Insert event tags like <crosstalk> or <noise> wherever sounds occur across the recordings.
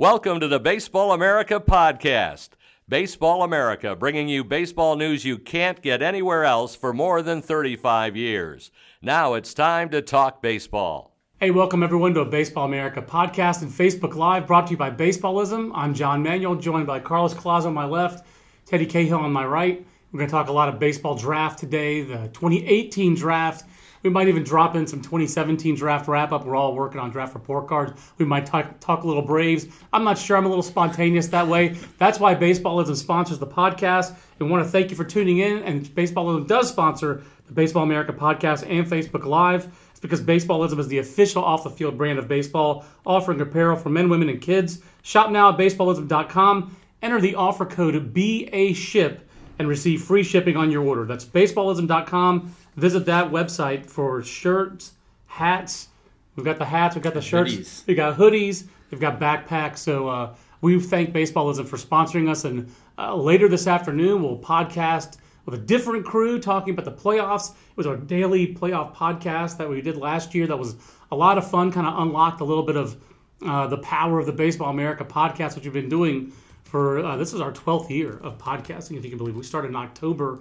Welcome to the Baseball America podcast. Baseball America, bringing you baseball news you can't get anywhere else for more than 35 years. Now it's time to talk baseball. Hey, welcome everyone to a Baseball America podcast and Facebook Live brought to you by Baseballism. I'm John Manuel, joined by Carlos Collazo on my left, Teddy Cahill on my right. We're going to talk a lot of baseball draft today, the 2018 draft. We might even drop in some 2017 draft wrap up. We're all working on draft report cards. We might talk, talk a little Braves. I'm not sure. I'm a little spontaneous that way. That's why Baseballism sponsors the podcast. And want to thank you for tuning in. And Baseballism does sponsor the Baseball America podcast and Facebook Live. It's because Baseballism is the official off the field brand of baseball, offering apparel for men, women, and kids. Shop now at baseballism.com. Enter the offer code BASHIP and receive free shipping on your order. That's baseballism.com. Visit that website for shirts, hats. We've got the hats, we've got the shirts, Hoodies. we've got hoodies, we've got backpacks. So uh, we thank Baseballism for sponsoring us. And uh, later this afternoon, we'll podcast with a different crew talking about the playoffs. It was our daily playoff podcast that we did last year. That was a lot of fun, kind of unlocked a little bit of uh, the power of the Baseball America podcast, which we've been doing for uh, this is our 12th year of podcasting, if you can believe. We started in October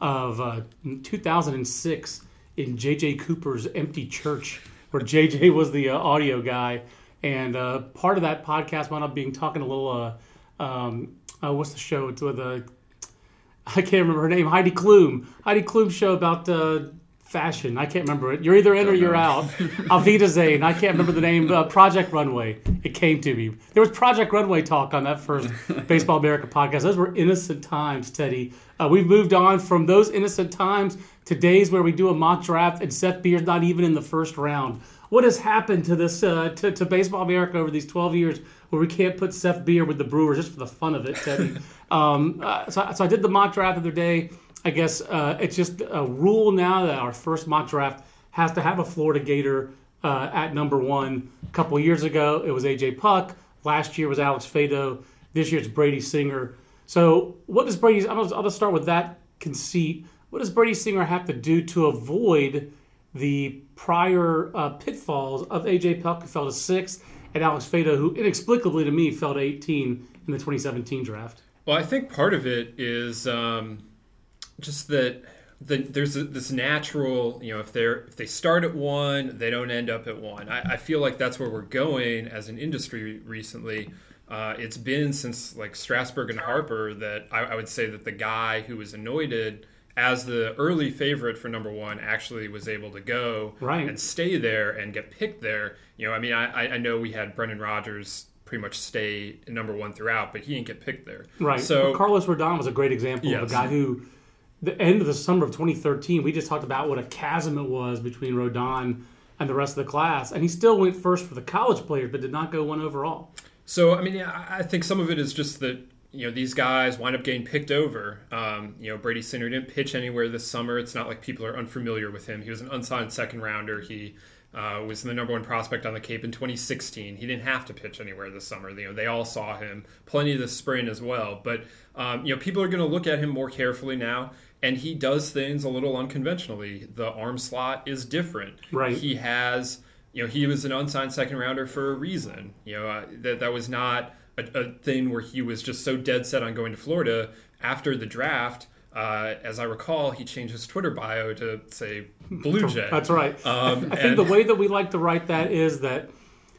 of uh, 2006 in JJ Cooper's empty church, where JJ <laughs> was the uh, audio guy. And uh, part of that podcast wound up being talking a little, uh, um, uh, what's the show? It's with uh, I can't remember her name, Heidi Klum. Heidi Klum show about fashion. I can't remember it. You're either in or you're out. Auf Wiedersehen. I can't remember the name. Uh, Project Runway. It came to me. There was Project Runway talk on that first <laughs> Baseball America podcast. Those were innocent times, Teddy. Uh, we've moved on from those innocent times to days where we do a mock draft and Seth Beer's not even in the first round. What has happened to this uh, to, to Baseball America over these 12 years where we can't put Seth Beer with the Brewers just for the fun of it, Teddy? <laughs> um, uh, so, so I did the mock draft the other day. I guess uh, it's just a rule now that our first mock draft has to have a Florida Gator uh, at number one. A couple years ago, it was AJ Puk. Last year was Alex Faedo. This year it's Brady Singer. So, what does Brady? I'll just, I'll just start with that conceit. What does Brady Singer have to do to avoid the prior uh, pitfalls of AJ Puk, who fell to sixth, and Alex Faedo, who inexplicably to me fell to 18 in the 2017 draft? Well, I think part of it is um, just that the, there's a, this natural, you know, if they're if they start at one, they don't end up at one. I, I feel like that's where we're going as an industry recently. Uh, it's been since like Strasburg and Harper that I, I would say that the guy who was anointed as the early favorite for number one actually was able to go Right. and stay there and get picked there. You know, I mean, I, I- know we had Brendan Rodgers pretty much stay number one throughout, but he didn't get picked there. Right. So Carlos Rodon was a great example of a guy who, the end of the summer of 2013, we just talked about what a chasm it was between Rodon and the rest of the class, and he still went first for the college players, but did not go one overall. So I mean, I think some of it is just that you know these guys wind up getting picked over. Um, you know, Brady Singer didn't pitch anywhere this summer. It's not like people are unfamiliar with him. He was an unsigned second rounder. He uh, was the number one prospect on the Cape in 2016. He didn't have to pitch anywhere this summer. You know, they all saw him plenty this spring as well. But um, you know, people are going to look at him more carefully now. And he does things a little unconventionally. The arm slot is different. Right. He has you know he was an unsigned second rounder for a reason you know uh, that that was not a, a thing where he was just so dead set on going to Florida after the draft uh, as I recall he changed his Twitter bio to say Blue Jay That's right. <laughs> um, I think and- the way that we like to write that is that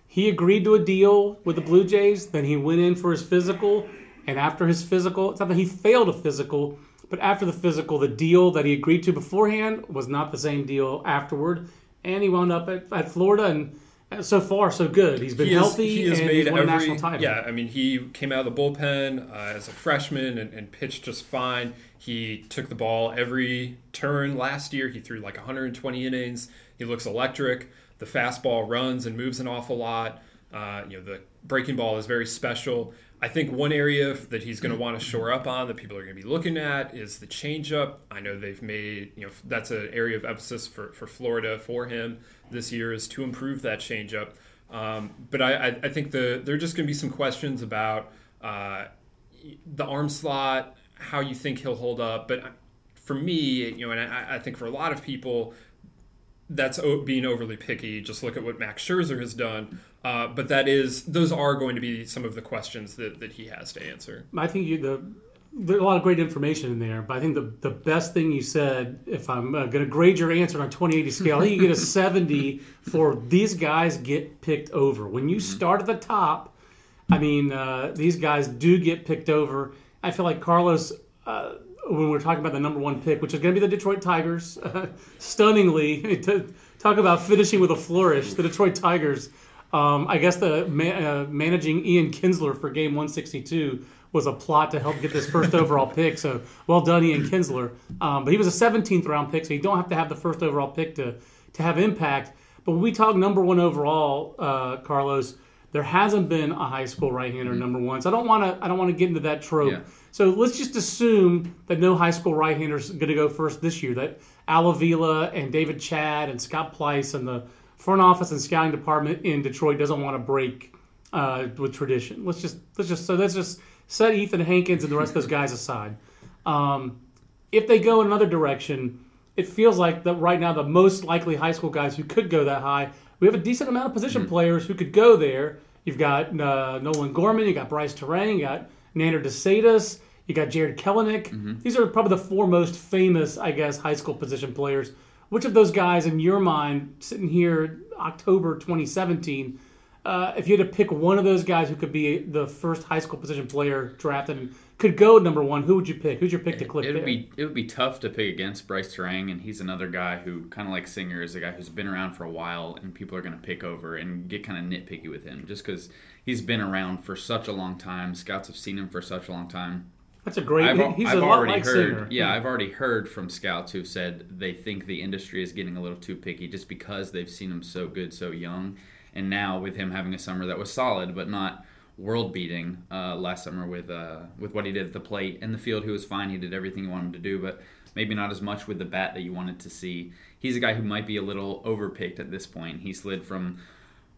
he agreed to a deal with the Blue Jays, then he went in for his physical, and after his physical, it's not that he failed a physical, but after the physical, the deal that he agreed to beforehand was not the same deal afterward, and he wound up at, at Florida, and so far so good. He's been he has- healthy he has and made he's won every a national title. yeah. I mean, he came out of the bullpen uh, as a freshman and, and pitched just fine. He took the ball every turn last year. He threw like 120 innings. He looks electric. The fastball runs and moves an awful lot. Uh, you know, the breaking ball is very special. I think one area that he's going to want to shore up on that people are going to be looking at is the changeup. I know they've made you know that's an area of emphasis for, for Florida for him this year is to improve that changeup. Um, but I, I, think the there are just going to be some questions about uh, the arm slot, how you think he'll hold up. But for me, you know, and I, I think for a lot of people, that's being overly picky. Just look at what Max Scherzer has done. Uh, but that is those are going to be some of the questions that, that he has to answer. I think you, the there's a lot of great information in there, but I think the, the best thing you said, if I'm uh, going to grade your answer on a 2080 scale, I think you get a <laughs> 70 for these guys get picked over. When you start at the top, I mean, uh, these guys do get picked over. I feel like Carlos, uh, when we're talking about the number one pick, which is going to be the Detroit Tigers, <laughs> stunningly, <laughs> to talk about finishing with a flourish, the Detroit Tigers. Um, I guess the ma- uh, managing Ian Kinsler for game 162 was a plot to help get this first overall <laughs> pick. So well done, Ian Kinsler. Um, but he was a 17th round pick, so you don't have to have the first overall pick to to have impact. But when we talk number one overall, uh, Carlos, there hasn't been a high school right-hander number one. So I don't want to I don't want to get into that trope. Yeah. So let's just assume that no high school right-handers going to go first this year. That Al Avila and David Chadd and Scott Pleiss and the front office and scouting department in Detroit doesn't want to break uh, with tradition. Let's just let's just so let's just set Ethan Hankins and the rest of those <laughs> guys aside. Um, if they go in another direction, it feels like that right now the most likely high school guys who could go that high. We have a decent amount of position players who could go there. You've got uh, Nolan Gorman, you got Brice Turang, you got Nander De Sedas, you got Jarred Kelenic. These are probably the four most famous, I guess, high school position players. Which of those guys, in your mind, sitting here October 2017, uh, if you had to pick one of those guys who could be the first high school position player drafted could go number one, who would you pick? Who's your pick to click It would be it would be tough to pick against Brice Turang, and he's another guy who kind of like Singer is a guy who's been around for a while, and people are going to pick over and get kind of nitpicky with him just because he's been around for such a long time. Scouts have seen him for such a long time. That's a great. I've, he's I've a lot already like heard, Singer. yeah, I've already heard from scouts who've said they think the industry is getting a little too picky just because they've seen him so good so young, and now with him having a summer that was solid but not world beating uh, last summer with uh, with what he did at the plate in the field, he was fine. He did everything you wanted him to do, but maybe not as much with the bat that you wanted to see. He's a guy who might be a little overpicked at this point. He slid from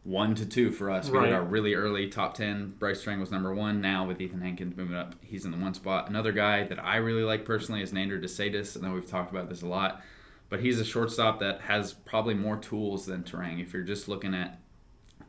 one to two for us. We Right. did our really early top ten. Brice Turang was number one. Now with Ethan Hankins moving up, he's in the one spot. Another guy that I really like personally is Nander De Sedas. I know we've talked about this a lot, but he's a shortstop that has probably more tools than Turang. If you're just looking at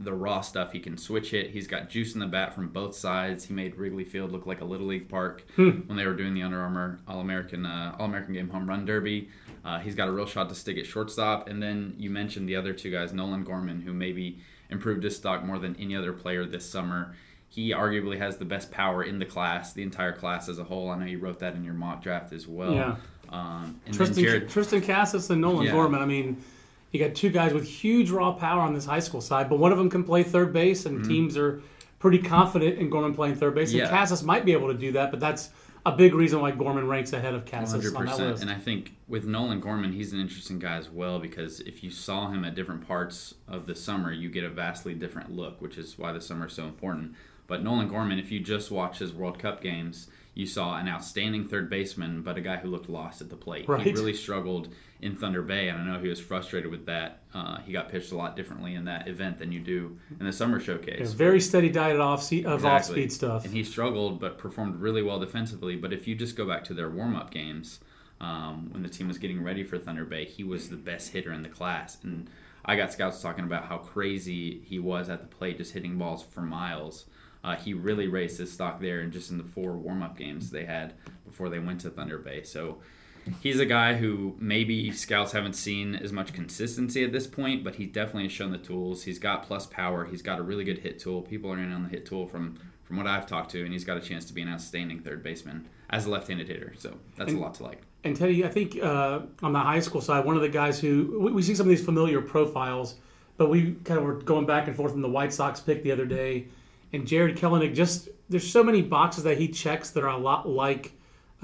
the raw stuff, he can switch it. He's got juice in the bat from both sides. He made Wrigley Field look like a little league park when they were doing the Under Armour All American uh, All American Game Home Run Derby. Uh, he's got a real shot to stick at shortstop. And then you mentioned the other two guys, Nolan Gorman, who maybe improved his stock more than any other player this summer. He arguably has the best power in the class, the entire class as a whole. I know you wrote that in your mock draft as well. Yeah. Um, Triston, Jared, Triston Casas and Nolan Yeah. Gorman. I mean, you got two guys with huge raw power on this high school side, but one of them can play third base, and teams are pretty confident in Gorman playing third base. And Mm-hmm. Casas might be able to do that, but that's a big reason why Gorman ranks ahead of Casas Hundred on that list. and I think with Nolan Gorman, he's an interesting guy as well because if you saw him at different parts of the summer, you get a vastly different look, which is why the summer is so important. But Nolan Gorman, if you just watch his World Cup games, you saw an outstanding third baseman, but a guy who looked lost at the plate. He really struggled in Thunder Bay, and I know he was frustrated with that. Uh, he got pitched a lot differently in that event than you do in the summer showcase. Yeah, very steady diet off of off speed stuff. And he struggled, but performed really well defensively. But if you just go back to their warm up games, um, when the team was getting ready for Thunder Bay, he was the best hitter in the class. And I got scouts talking about how crazy he was at the plate, just hitting balls for miles. Uh, he really raised his stock there, and just in the four warm up games they had before they went to Thunder Bay. So he's a guy who maybe scouts haven't seen as much consistency at this point, but he definitely has shown the tools. He's got plus power. He's got a really good hit tool. People are in on the hit tool from from what I've talked to, and he's got a chance to be an outstanding third baseman as a left-handed hitter. So that's a lot to like. And Teddy, I think uh, on the high school side, one of the guys who we, we see some of these familiar profiles, but we kind of were going back and forth in the White Sox pick the other day, and Jarred Kelenic. Just there's so many boxes that he checks that are a lot like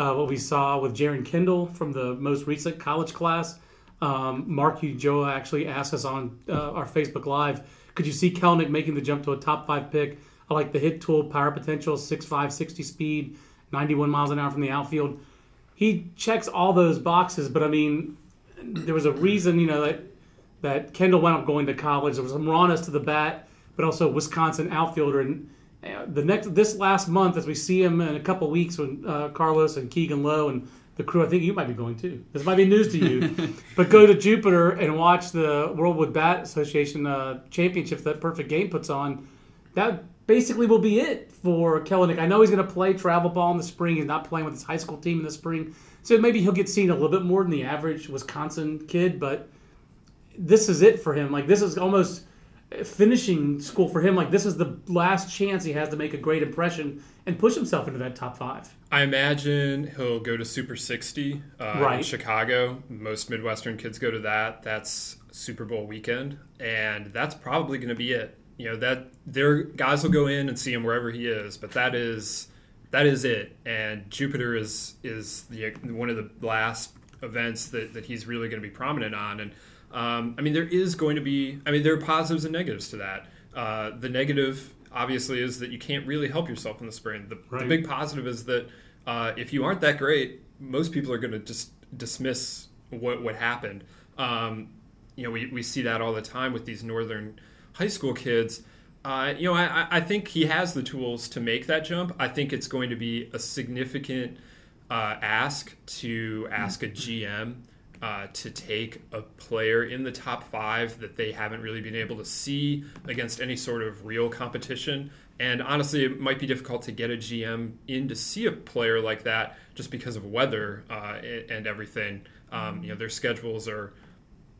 uh, what we saw with Jeren Kendall from the most recent college class. Um, Mark Ujoa actually asked us on uh, our Facebook Live, could you see Kelenic making the jump to a top five pick? I like the hit tool, power potential, 6'5", 60 speed, 91 miles an hour from the outfield he checks all those boxes, but I mean, there was a reason, you know, that that Kendall wound up going to college. There was some rawness to the bat, but also Wisconsin outfielder. And the next this last month, as we see him in a couple weeks when uh, Carlos and Keegan Lowe and the crew I think you might be going too. This might be news to you, <laughs> but go to Jupiter and watch the World Wood Bat Association uh, Championship that Perfect Game puts on. That basically will be it for Kelenic. I know he's going to play travel ball in the spring. He's not playing with his high school team in the spring, so maybe he'll get seen a little bit more than the average Wisconsin kid. But this is it for him. Like this is almost finishing school for him. Like this is the last chance he has to make a great impression and push himself into that top five. I imagine he'll go to Super 60 uh, in Chicago. Most Midwestern kids go to that. That's Super Bowl weekend, and that's probably going to be it. You know that their guys will go in and see him wherever he is, but that is that is it. And Jupiter is is the one of the last events that, that he's really going to be prominent on. And um, I mean, there is going to be. I mean, there are positives and negatives to that. Uh, the negative, obviously, is that you can't really help yourself in the spring. The, the big positive is that uh, if you aren't that great, most people are going to just dismiss what what happened. Um, you know, we, we see that all the time with these northern high school kids. Uh, you know, I, I- I think he has the tools to make that jump. I think it's going to be a significant uh, ask to ask a GM uh, to take a player in the top five that they haven't really been able to see against any sort of real competition. And honestly, it might be difficult to get a GM in to see a player like that just because of weather uh, and, everything. Um, you know, their schedules are,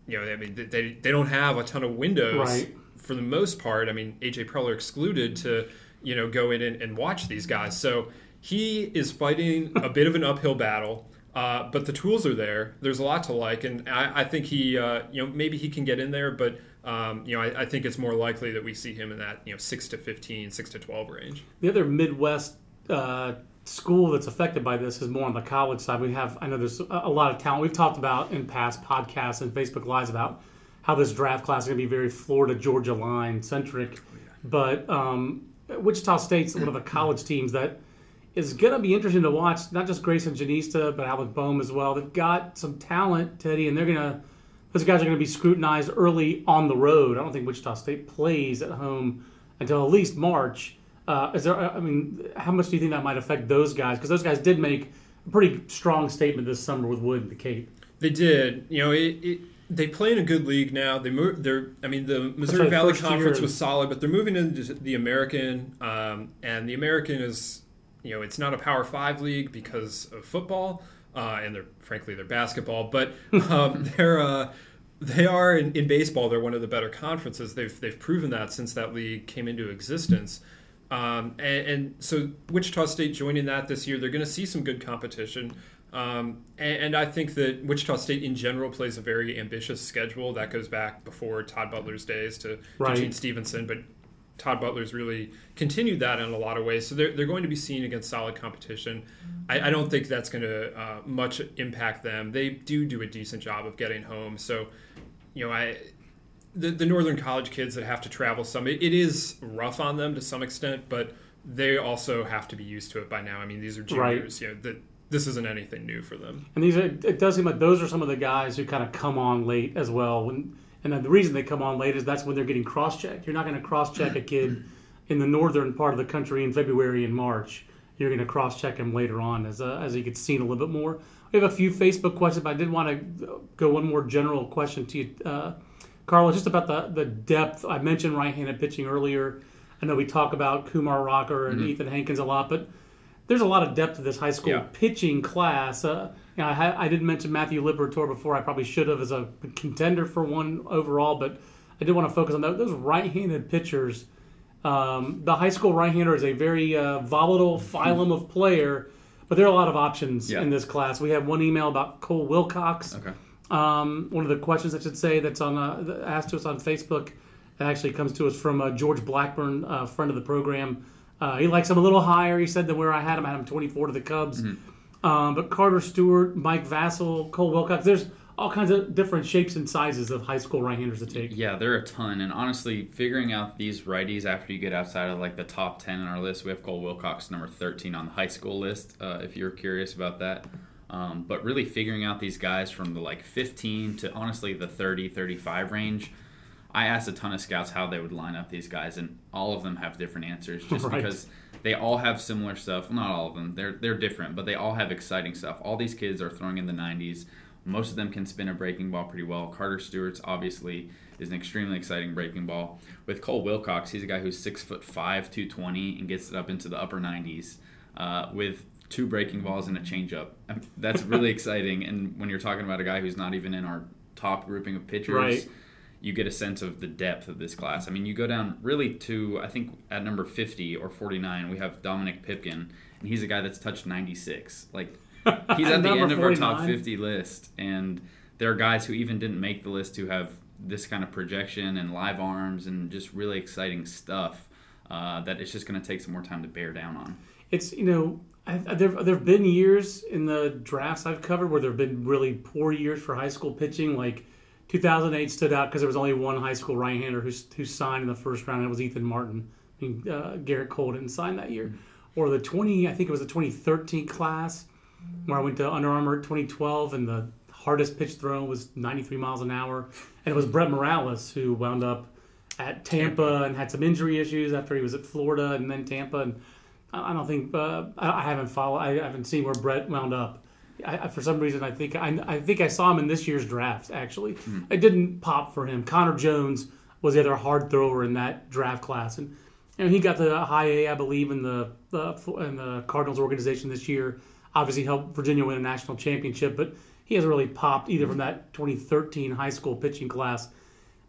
you know, I mean, they, they don't have a ton of windows Right. for the most part. I mean, AJ Preller excluded to, you know, go in and, and watch these guys. So he is fighting a bit of an uphill battle. Uh, but the tools are there. There's a lot to like, and I, I think he, uh, you know, maybe he can get in there. But um, you know, I, I think it's more likely that we see him in that, you know, six to 15, six to twelve range. The other Midwest uh, school that's affected by this is more on the college side. We have, I know there's a, lot of talent. We've talked about in past podcasts and Facebook Lives about how this draft class is going to be very Florida Georgia line centric. But um, Wichita State's one of the college teams that is going to be interesting to watch. Not just Greyson Jenista, but Alec Bohm as well. They've got some talent, Teddy, and they're going to. Those guys are going to be scrutinized early on the road. I don't think Wichita State plays at home until at least March. Uh, is there? I mean, how much do you think that might affect those guys? Because those guys did make a pretty strong statement this summer with Wood and the Cape. They did. You know, it, it, they play in a good league now. They move. They're. I mean, the Missouri right, Valley Conference year. was solid, but they're moving into the American, um, and the American is, you know, it's not a Power Five league because of football, uh, and they're frankly they're basketball, but <laughs> um, they're. Uh, they are in, in baseball. They're one of the better conferences. They've they've proven that since that league came into existence. Um, and, and so Wichita State joining that this year, they're going to see some good competition. Um, and, and I think that Wichita State in general plays a very ambitious schedule that goes back before Todd Butler's days to, Right. to Gene Stephenson, but Todd Butler's really continued that in a lot of ways. So they're, they're going to be seen against solid competition. I, I don't think that's going to uh, much impact them. They do do a decent job of getting home. So, you know, I the, the northern college kids that have to travel some it, it is rough on them to some extent but they also have to be used to it by now i mean these are Right. juniors you know that this isn't anything new for them And these are, it does seem like those are some of the guys who kind of come on late as well. When and then the reason they come on late is that's when they're getting cross checked. You're not going to cross check a kid in the northern part of the country in February and March. You're going to cross check him later on as uh, as he gets seen a little bit more. We have a few Facebook questions, but I did want to go one more general question to you, uh, Carla, just about the the depth. I mentioned right-handed pitching earlier. I know we talk about Kumar Rocker and Ethan Hankins a lot, but there's a lot of depth to this high school Yeah. pitching class. Uh, you know, I, ha- I didn't mention Matthew Liberatore before. I probably should have as a contender for one overall, but I did want to focus on those, those right-handed pitchers. Um, the high school right-hander is a very uh, volatile phylum of player, but there are a lot of options Yeah. in this class. We have one email about Cole Wilcox. Okay. Um, one of the questions I should say that's on uh, asked to us on Facebook that actually comes to us from uh, George Blackburn, uh, friend of the program. Uh, he likes him a little higher. He said than where I had him. I had him 24 to the Cubs. Um, but Carter Stewart, Mike Vasil, Cole Wilcox. There's all kinds of different shapes and sizes of high school right-handers to take. Yeah, there are a ton, and honestly, figuring out these righties after you get outside of like the top ten in our list, we have Cole Wilcox number thirteen on the high school list. Uh, if you're curious about that, um, but really figuring out these guys from the like 15 to honestly the 30, 35 range. I asked a ton of scouts how they would line up these guys, and all of them have different answers. Just <laughs> Right. because they all have similar stuff. Well, Not all of them. They're they're different, but they all have exciting stuff. All these kids are throwing in the 90s. Most of them can spin a breaking ball pretty well. Carter Stewart's obviously is an extremely exciting breaking ball. With Cole Wilcox, he's a guy who's six foot five, 220, and gets it up into the upper 90s uh, with two breaking balls and a changeup. That's really <laughs> exciting. And when you're talking about a guy who's not even in our top grouping of pitchers, Right. You get a sense of the depth of this class. I mean, you go down really to I think at number 50 or 49, we have Dominic Pipkin, and he's a guy that's touched 96. Like <laughs> he's at the end of our top 50 list, and there are guys who even didn't make the list who have this kind of projection and live arms and just really exciting stuff uh, that it's just going to take some more time to bear down on. It's you know I, I- there there have been years in the drafts I've covered where there have been really poor years for high school pitching. Like 2008 stood out because there was only one high school right-hander who who signed in the first round. and It was Ethan Martin. I mean, uh, Gerrit Cole didn't sign that year. Or the 20 I think it was the 2013 class where I went to Under Armour 2012 and the hardest pitch thrown was 93 miles an hour, and it was Brett Morales who wound up at Tampa and had some injury issues after he was at Florida and then Tampa. And I don't think uh, I haven't followed. I haven't seen where Brett wound up. I, I- for some reason, I think I, I think I saw him in this year's draft. Actually, hmm. it didn't pop for him. Connor Jones was the other hard thrower in that draft class, and you know, he got the high A, I believe, in the, the in the Cardinals organization this year. Obviously, helped Virginia win a national championship, but he hasn't really popped either from that 2013 high school pitching class.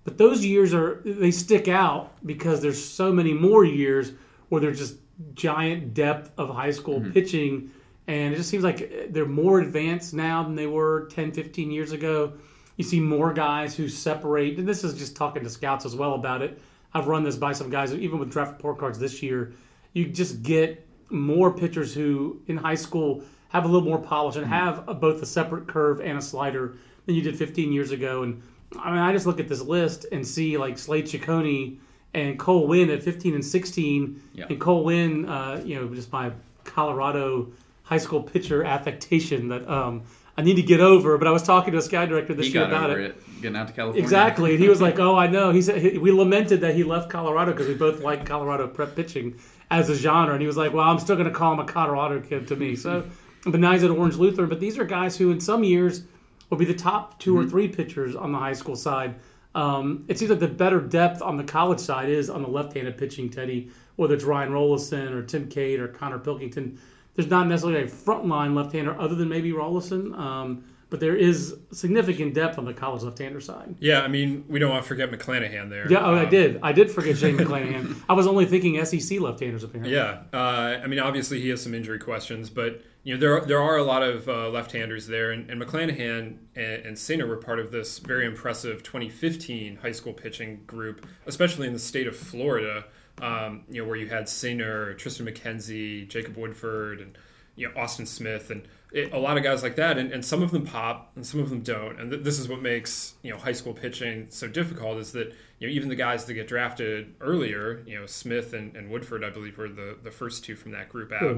But those years are they stick out because there's so many more years where there's just giant depth of high school hmm. pitching and it just seems like they're more advanced now than they were 10 15 years ago. You see more guys who separate and this is just talking to scouts as well about it. I've run this by some guys even with draft report cards this year. You just get more pitchers who in high school have a little more polish and have a, both a separate curve and a slider than you did 15 years ago. And i mean i just look at this list and see like slade Cecconi and cole winn at 15 and 16 Yeah. and cole winn uh, you know just my colorado high school pitcher affectation that um, I need to get over. But I was talking to a sky director this He year about it. it. getting out to California. Exactly. And he was like, <laughs> "Oh, I know." He said he, we lamented that he left Colorado because we both like Colorado prep pitching as a genre, and he was like, "Well, I'm still going to call him a Colorado kid to me." So, but now he's at Orange Lutheran. But these are guys who, in some years, will be the top 2 or three pitchers on the high school side. Um, it seems like the better depth on the college side is on the left-handed pitching, Teddy, whether it's Ryan Rolison or Tim Cate or Connor Pilkington. There's not necessarily a frontline left-hander other than maybe Rolison, um, but there is significant depth on the college left-hander side. Yeah, I mean, we don't want to forget McClanahan there. Yeah, oh, I Um, did. I did forget Shane McClanahan. <laughs> I was only thinking SEC left-handers apparently. Yeah, uh, I mean, obviously he has some injury questions, but you know there are, there are a lot of uh, left-handers there, and, and McClanahan and, and Singer were part of this very impressive 2015 high school pitching group, especially in the state of Florida. Um, you know, where you had Singer, Triston McKenzie, Jacob Woodford, and you know Austin Smith, and it, a lot of guys like that, and, and some of them pop and some of them don't, and th- this is what makes you know high school pitching so difficult is that you know even the guys that get drafted earlier, you know Smith and, and Woodford, I believe were the the first two from that group out.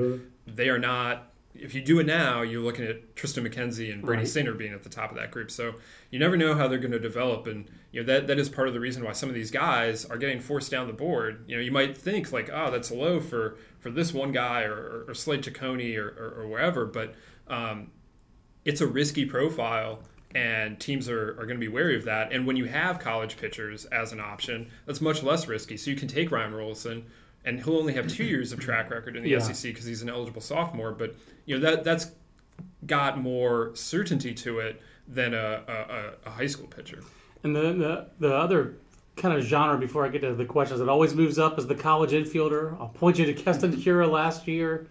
They are not. If you do it now, you're looking at Triston McKenzie and Brady Right. Singer being at the top of that group. So you never know how they're going to develop, and you know that that is part of the reason why some of these guys are getting forced down the board. You know, you might think like, oh, that's low for for this one guy or or, or Slade Cecconi or, or, or wherever, but um, it's a risky profile and teams are, are going to be wary of that and when you have college pitchers as an option that's much less risky so you can take ryan Rolison, and he'll only have two years of track record in the Yeah. sec because he's an eligible sophomore but you know that that's got more certainty to it than a, a, a- high school pitcher And the, the the other kind of genre before I get to the questions that always moves up is the college infielder. I'll point you to Keston Hiura last year.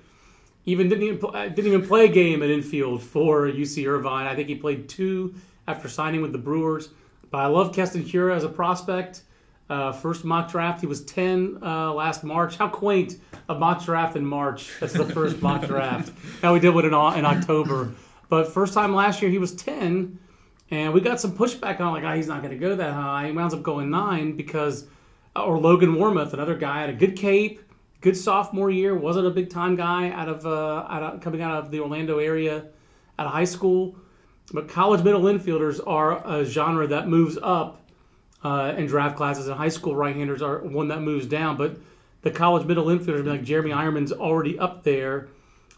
Even didn't even pl- uh, didn't even play a game at infield for UC Irvine. I think he played two after signing with the Brewers. But I love Keston Hiura as a prospect. Uh, first mock draft, he was ten uh, last March. How quaint a mock draft in March. That's the first mock <laughs> draft. Now we did one in, in October, but first time last year he was ten. And we got some pushback on like, oh, he's not going to go that high. He wound up going nine because, or Logan Warmoth, another guy, had a good Cape, good sophomore year, wasn't a big time guy out of, uh, out of coming out of the Orlando area out of high school. But college middle infielders are a genre that moves up uh, in draft classes, and high school right-handers are one that moves down. But the college middle infielders like Jeremy Eierman's already up there.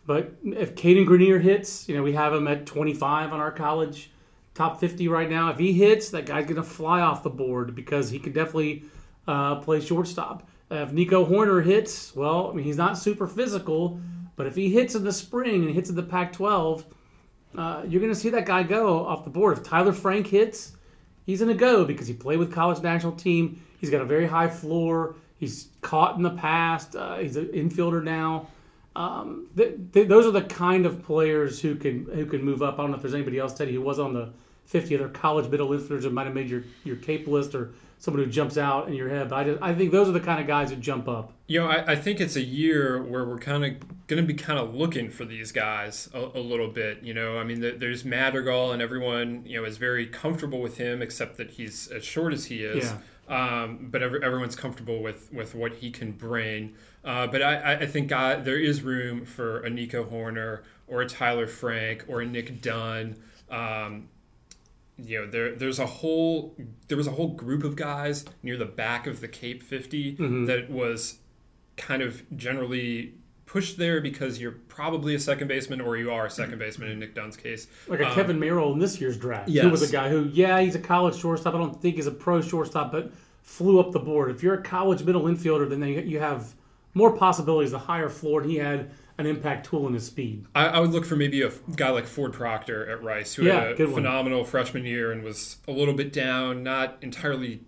But if Cadyn Grenier hits, you know, we have him at 25 on our college top 50 right now. If he hits, that guy's going to fly off the board because he could definitely uh, play shortstop. if Nico Hoerner hits, well, I mean, he's not super physical, but if he hits in the spring and hits in the Pac 12, uh, you're going to see that guy go off the board. If Tyler Frank hits, he's going to go because he played with college national team. He's got a very high floor. He's caught in the past. Uh, he's an infielder now. Um, th- th- those are the kind of players who can who can move up. I don't know if there's anybody else, Teddy, who was on the 50 other college middle infielders that might have made your, your cape list or someone who jumps out in your head. But I, just, I think those are the kind of guys who jump up. You know, I, I think it's a year where we're kind of going to be kind of looking for these guys a, a, little bit. You know, I mean, the, there's Madrigal, and everyone you know is very comfortable with him, except that he's as short as he is. Yeah. Um, but every, everyone's comfortable with with what he can bring. Uh, but I, I think God, there is room for a Nico Hoerner or a Tyler Frank or a Nick Dunn. Um, you know, there there's a whole there was a whole group of guys near the back of the Cape 50 Mhm. that was kind of generally pushed there because you're probably a second baseman or you are a second baseman in Nick Dunn's case. Like a Um, Kevin Merrell in this year's draft. yes. Who was a guy who, yeah, he's a college shortstop. I don't think he's a pro shortstop, but flew up the board. If you're a college middle infielder, then they, you have more possibilities, the higher floor, and he had an impact tool in his speed. I, I would look for maybe a guy like Ford Proctor at Rice, who Yeah, had a good one. phenomenal freshman year and was a little bit down, not entirely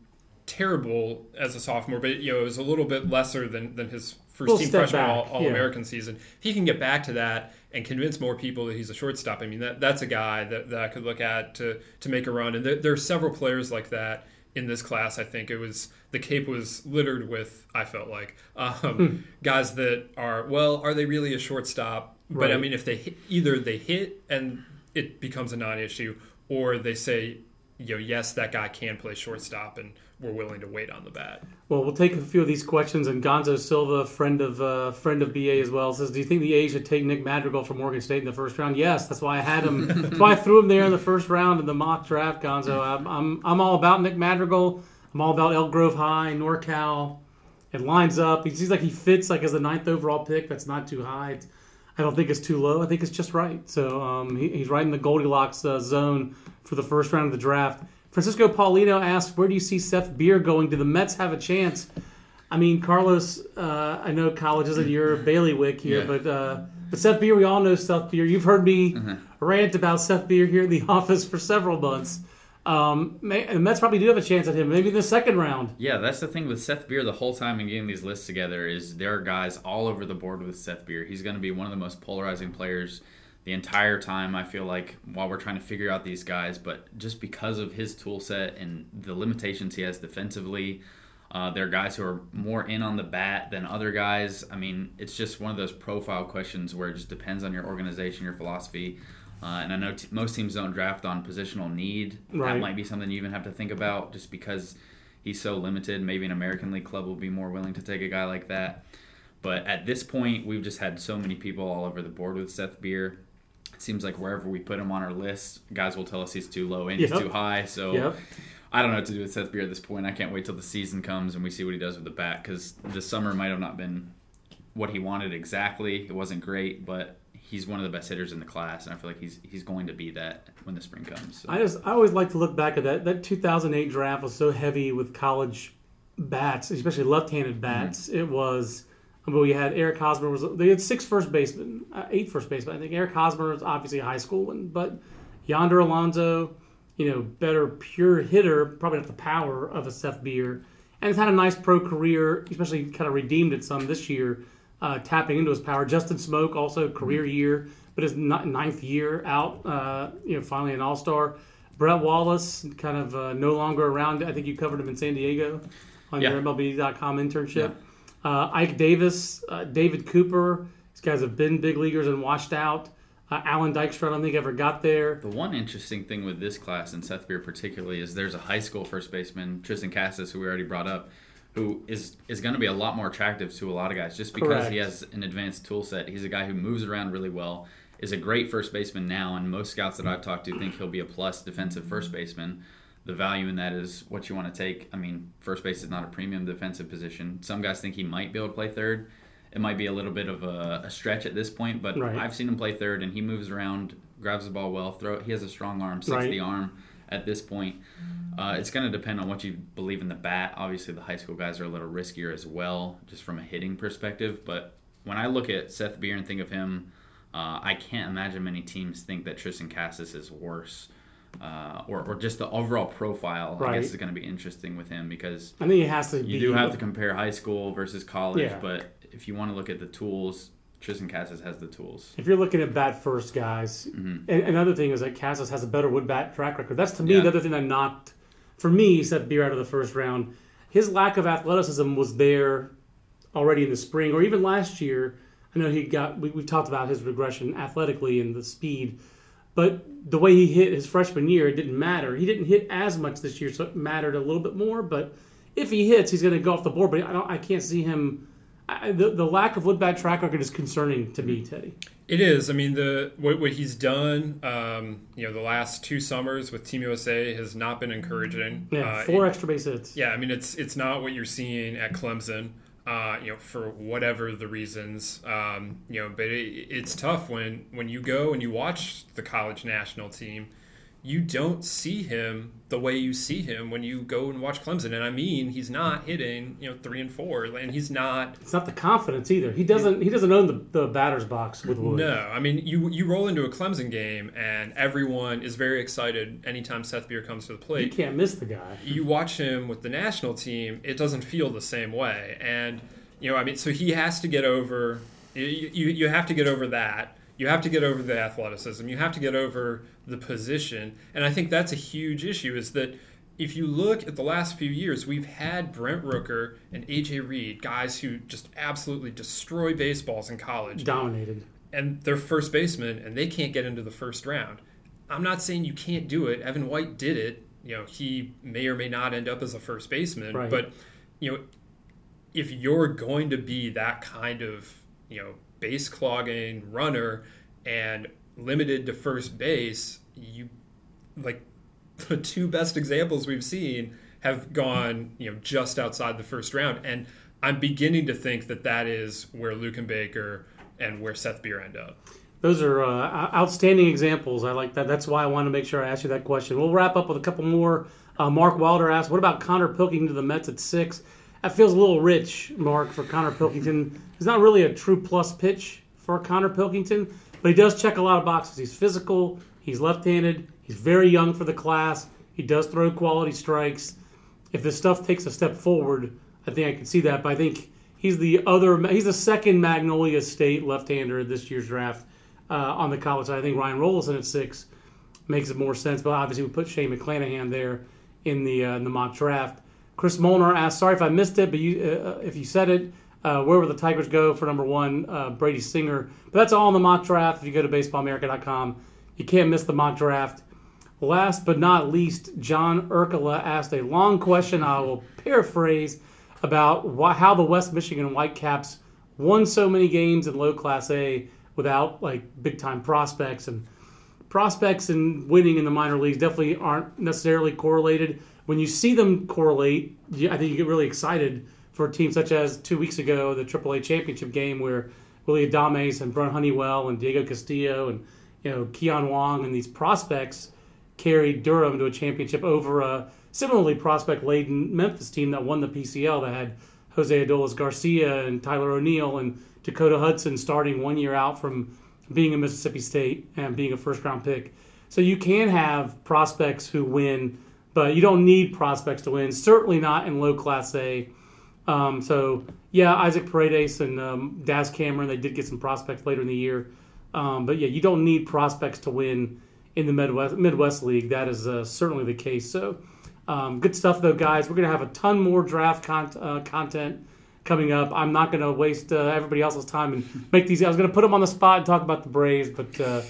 terrible as a sophomore, but you know it was a little bit lesser than, than his first Little team freshman back, all, all yeah. American season. If he can get back to that and convince more people that he's a shortstop, I mean that that's a guy that, that I could look at to to make a run. And there, there are several players like that in this class. I think it was the Cape was littered with. I felt like <laughs> um, Hmm. guys that are well, are they really a shortstop? But I mean, if they hit, either they hit and it becomes a non-issue, or they say, you know, yes, that guy can play shortstop, and we're willing to wait on the bat. Well, we'll take a few of these questions. And Gonzo Silva, friend of uh, friend of BA as well, says, "Do you think the A's should take Nick Madrigal from Oregon State in the first round?" Yes, that's why I had him. <laughs> that's why I threw him there in the first round in the mock draft. Gonzo, I'm I'm, I'm all about Nick Madrigal. I'm all about Elk Grove High, NorCal. It lines up. He seems like he fits like as the ninth overall pick. That's not too high. It's, I don't think it's too low. I think it's just right. So um, he, he's right in the Goldilocks uh, zone for the first round of the draft. Francisco Paulino asks, "Where do you see Seth Beer going? Do the Mets have a chance?" I mean, Carlos, uh, I know college isn't your <laughs> bailiwick here, Yeah. but uh, but Seth Beer, we all know Seth Beer. You've heard me rant about Seth Beer here in the <laughs> office for several months. Um, the Mets probably do have a chance at him, maybe in the second round. Yeah, that's the thing with Seth Beer the whole time in getting these lists together is there are guys all over the board with Seth Beer. He's going to be one of the most polarizing players the entire time. I feel like while we're trying to figure out these guys, but just because of his tool set and the limitations he has defensively, uh, there are guys who are more in on the bat than other guys. I mean, it's just one of those profile questions where it just depends on your organization, your philosophy. Uh, and I know t- most teams don't draft on positional need. Right. That might be something you even have to think about just because he's so limited. Maybe an American League club will be more willing to take a guy like that. But at this point, we've just had so many people all over the board with Seth Beer. It seems like wherever we put him on our list, guys will tell us he's too low and he's too high. So Yep. I don't know what to do with Seth Beer at this point. I can't wait till the season comes and we see what he does with the bat because the summer might have not been what he wanted exactly. It wasn't great, but he's one of the best hitters in the class, and I feel like he's he's going to be that when the spring comes. So. I just I always like to look back at that. That 2008 draft was so heavy with college bats, especially left-handed bats. It was. I mean, we had Eric Hosmer was they had six first basemen, uh, eight first basemen. I think Eric Hosmer was obviously a high school one, but Yonder Alonso, you know, better pure hitter, probably not the power of a Seth Beer, and has had a nice pro career, especially kind of redeemed it some this year, uh, tapping into his power. Justin Smoak also career year, but his ninth year out, uh, you know, finally an All Star. Brett Wallace, kind of uh, no longer around. I think you covered him in San Diego on Yeah. your MLB.com internship. Uh, Ike Davis, uh, David Cooper. These guys have been big leaguers and washed out. Uh, Allan Dykstra, I don't think ever got there. The one interesting thing with this class and Seth Beer particularly is there's a high school first baseman, Triston Casas, who we already brought up, who is is going to be a lot more attractive to a lot of guys just because Correct. he has an advanced tool set. He's a guy who moves around really well, is a great first baseman now, and most scouts that I've talked to think he'll be a plus defensive first baseman. the value in that is what you want to take. I mean, first base is not a premium defensive position. Some guys think he might be able to play third. It might be a little bit of a, a stretch at this point, but Right. I've seen him play third, and he moves around, grabs the ball well, throw. He has a strong arm, 60 Right. arm at this point. Uh, it's going to depend on what you believe in the bat. Obviously, the high school guys are a little riskier as well, just from a hitting perspective. But when I look at Seth Beer and think of him, uh, I can't imagine many teams think that Triston Casas is worse. Uh, or, or just the overall profile, right. I guess, is going to be interesting with him because I think it has to be. you do have to compare high school versus college. Yeah. But if you want to look at the tools, Triston Casas has the tools. If you're looking at bat first guys, and another thing is that Casas has a better wood bat track record. That's to me Yeah. the other thing that knocked, for me, Seth Beer out of the first round. His lack of athleticism was there already in the spring, or even last year. I know he got. We, we've talked about his regression athletically and the speed, but the way he hit his freshman year, it didn't matter. He didn't hit as much this year, so it mattered a little bit more. But if he hits, he's going to go off the board. But I. I can't see him. I, the, the lack of wood bat track record is concerning to me, Teddy. It is. I mean, the what, what he's done, um, you know, the last two summers with Team USA has not been encouraging. Yeah, Uh, four it- extra base hits. yeah, I mean, it's it's not what you're seeing at Clemson. Uh, you know, for whatever the reasons, um, you know, but it, it's tough when when you go and you watch the college national team, you don't see him the way you see him when you go and watch Clemson. And I mean, he's not hitting, you know, three and four, and he's not It's not the confidence either. He doesn't. He doesn't own the, the batter's box with Wood. No, I mean you you roll into a Clemson game and everyone is very excited anytime Seth Beer comes to the plate. You can't miss the guy. You watch him with the national team, it doesn't feel the same way, and you know I mean so he has to get over you you, you have to get over that. You have to get over the athleticism. You have to get over the position, and I think that's a huge issue. Is that if you look at the last few years, we've had Brent Rooker and AJ Reed, guys who just absolutely destroy baseballs in college Dominated. and they're first baseman and they can't get into the first round. I'm not saying you can't do it. Evan White did it. You know, he may or may not end up as a first baseman, Right. but you know, if you're going to be that kind of, you know, base clogging runner and limited to first base, you like <laughs> the two best examples we've seen have gone, you know, just outside the first round and I'm beginning to think that that is where Luken Baker and where Seth Beer end up. Those are uh, outstanding examples. I like that. That's why I wanted to make sure I asked you that question. We'll wrap up with a couple more. Uh, Mark Wilder asked, "What about Connor Pilkington to the Mets at six? That feels a little rich, Mark, for Connor Pilkington. He's not really a true plus pitch for Connor Pilkington, but he does check a lot of boxes. He's physical. He's left-handed. He's very young for the class. He does throw quality strikes. If this stuff takes a step forward, I think I can see that. But I think he's the other. He's the second Magnolia State left-hander this year's draft uh, on the college side. I think Ryan Rolison at six makes it more sense. But obviously, we put Shane McClanahan there in the uh, in the mock draft. Chris Molnar asked, "Sorry if I missed it, but you, uh, if you said it, uh, where will the Tigers go for number one, uh, Brady Singer?" But that's all in the mock draft. If you go to BaseballAmerica.com, you can't miss the mock draft. Last but not least, John Urkala asked a long question. I will paraphrase about why, how the West Michigan Whitecaps won so many games in low Class A without like big time prospects and prospects and winning in the minor leagues definitely aren't necessarily correlated. When you see them correlate, I think you get really excited for a team such as two weeks ago, the AAA championship game where Willie Adames and Brent Honeywell and Diego Castillo and you know Kean Wong and these prospects carried Durham to a championship over a similarly prospect laden Memphis team that won the PCL that had Jose Adolis Garcia and Tyler O'Neill and Dakota Hudson starting one year out from being a Mississippi State and being a first round pick. So you can have prospects who win, but you don't need prospects to win. Certainly not in low class A. Um, so yeah, Isaac Paredes and um, Daz Cameron, they did get some prospects later in the year. Um, but yeah, you don't need prospects to win in the Midwest Midwest League. That is uh, certainly the case. So um, good stuff though, guys. We're gonna have a ton more draft con- uh, content coming up. I'm not gonna waste uh, everybody else's time and make these. I was gonna put them on the spot and talk about the Braves, but uh,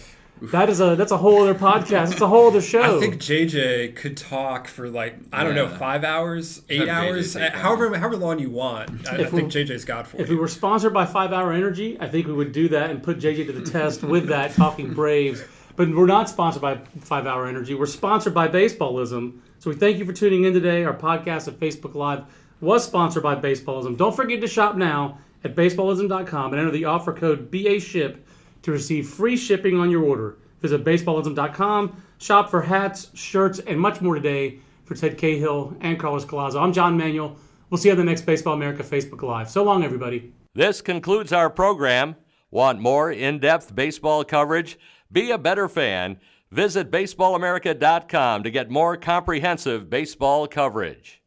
that is a that's a whole other podcast. It's a whole other show. I think JJ could talk for like I don't know Yeah. five hours, eight Have JJ hours, take that. however however long you want. I, I If we- think JJ's got for If you. we were sponsored by Five Hour Energy, I think we would do that and put JJ to the test with that talking Braves. But we're not sponsored by Five Hour Energy. We're sponsored by Baseballism. So we thank you for tuning in today. Our podcast at Facebook Live was sponsored by Baseballism. Don't forget to shop now at baseballism.com and enter the offer code BASHIP to receive free shipping on your order. Visit baseballism.com, shop for hats, shirts, and much more today for Ted Cahill and Carlos Collazo. I'm John Manuel. We'll see you on the next Baseball America Facebook Live. So long, everybody. This concludes our program. Want more in depth baseball coverage? Be a better fan. Visit baseballamerica.com to get more comprehensive baseball coverage.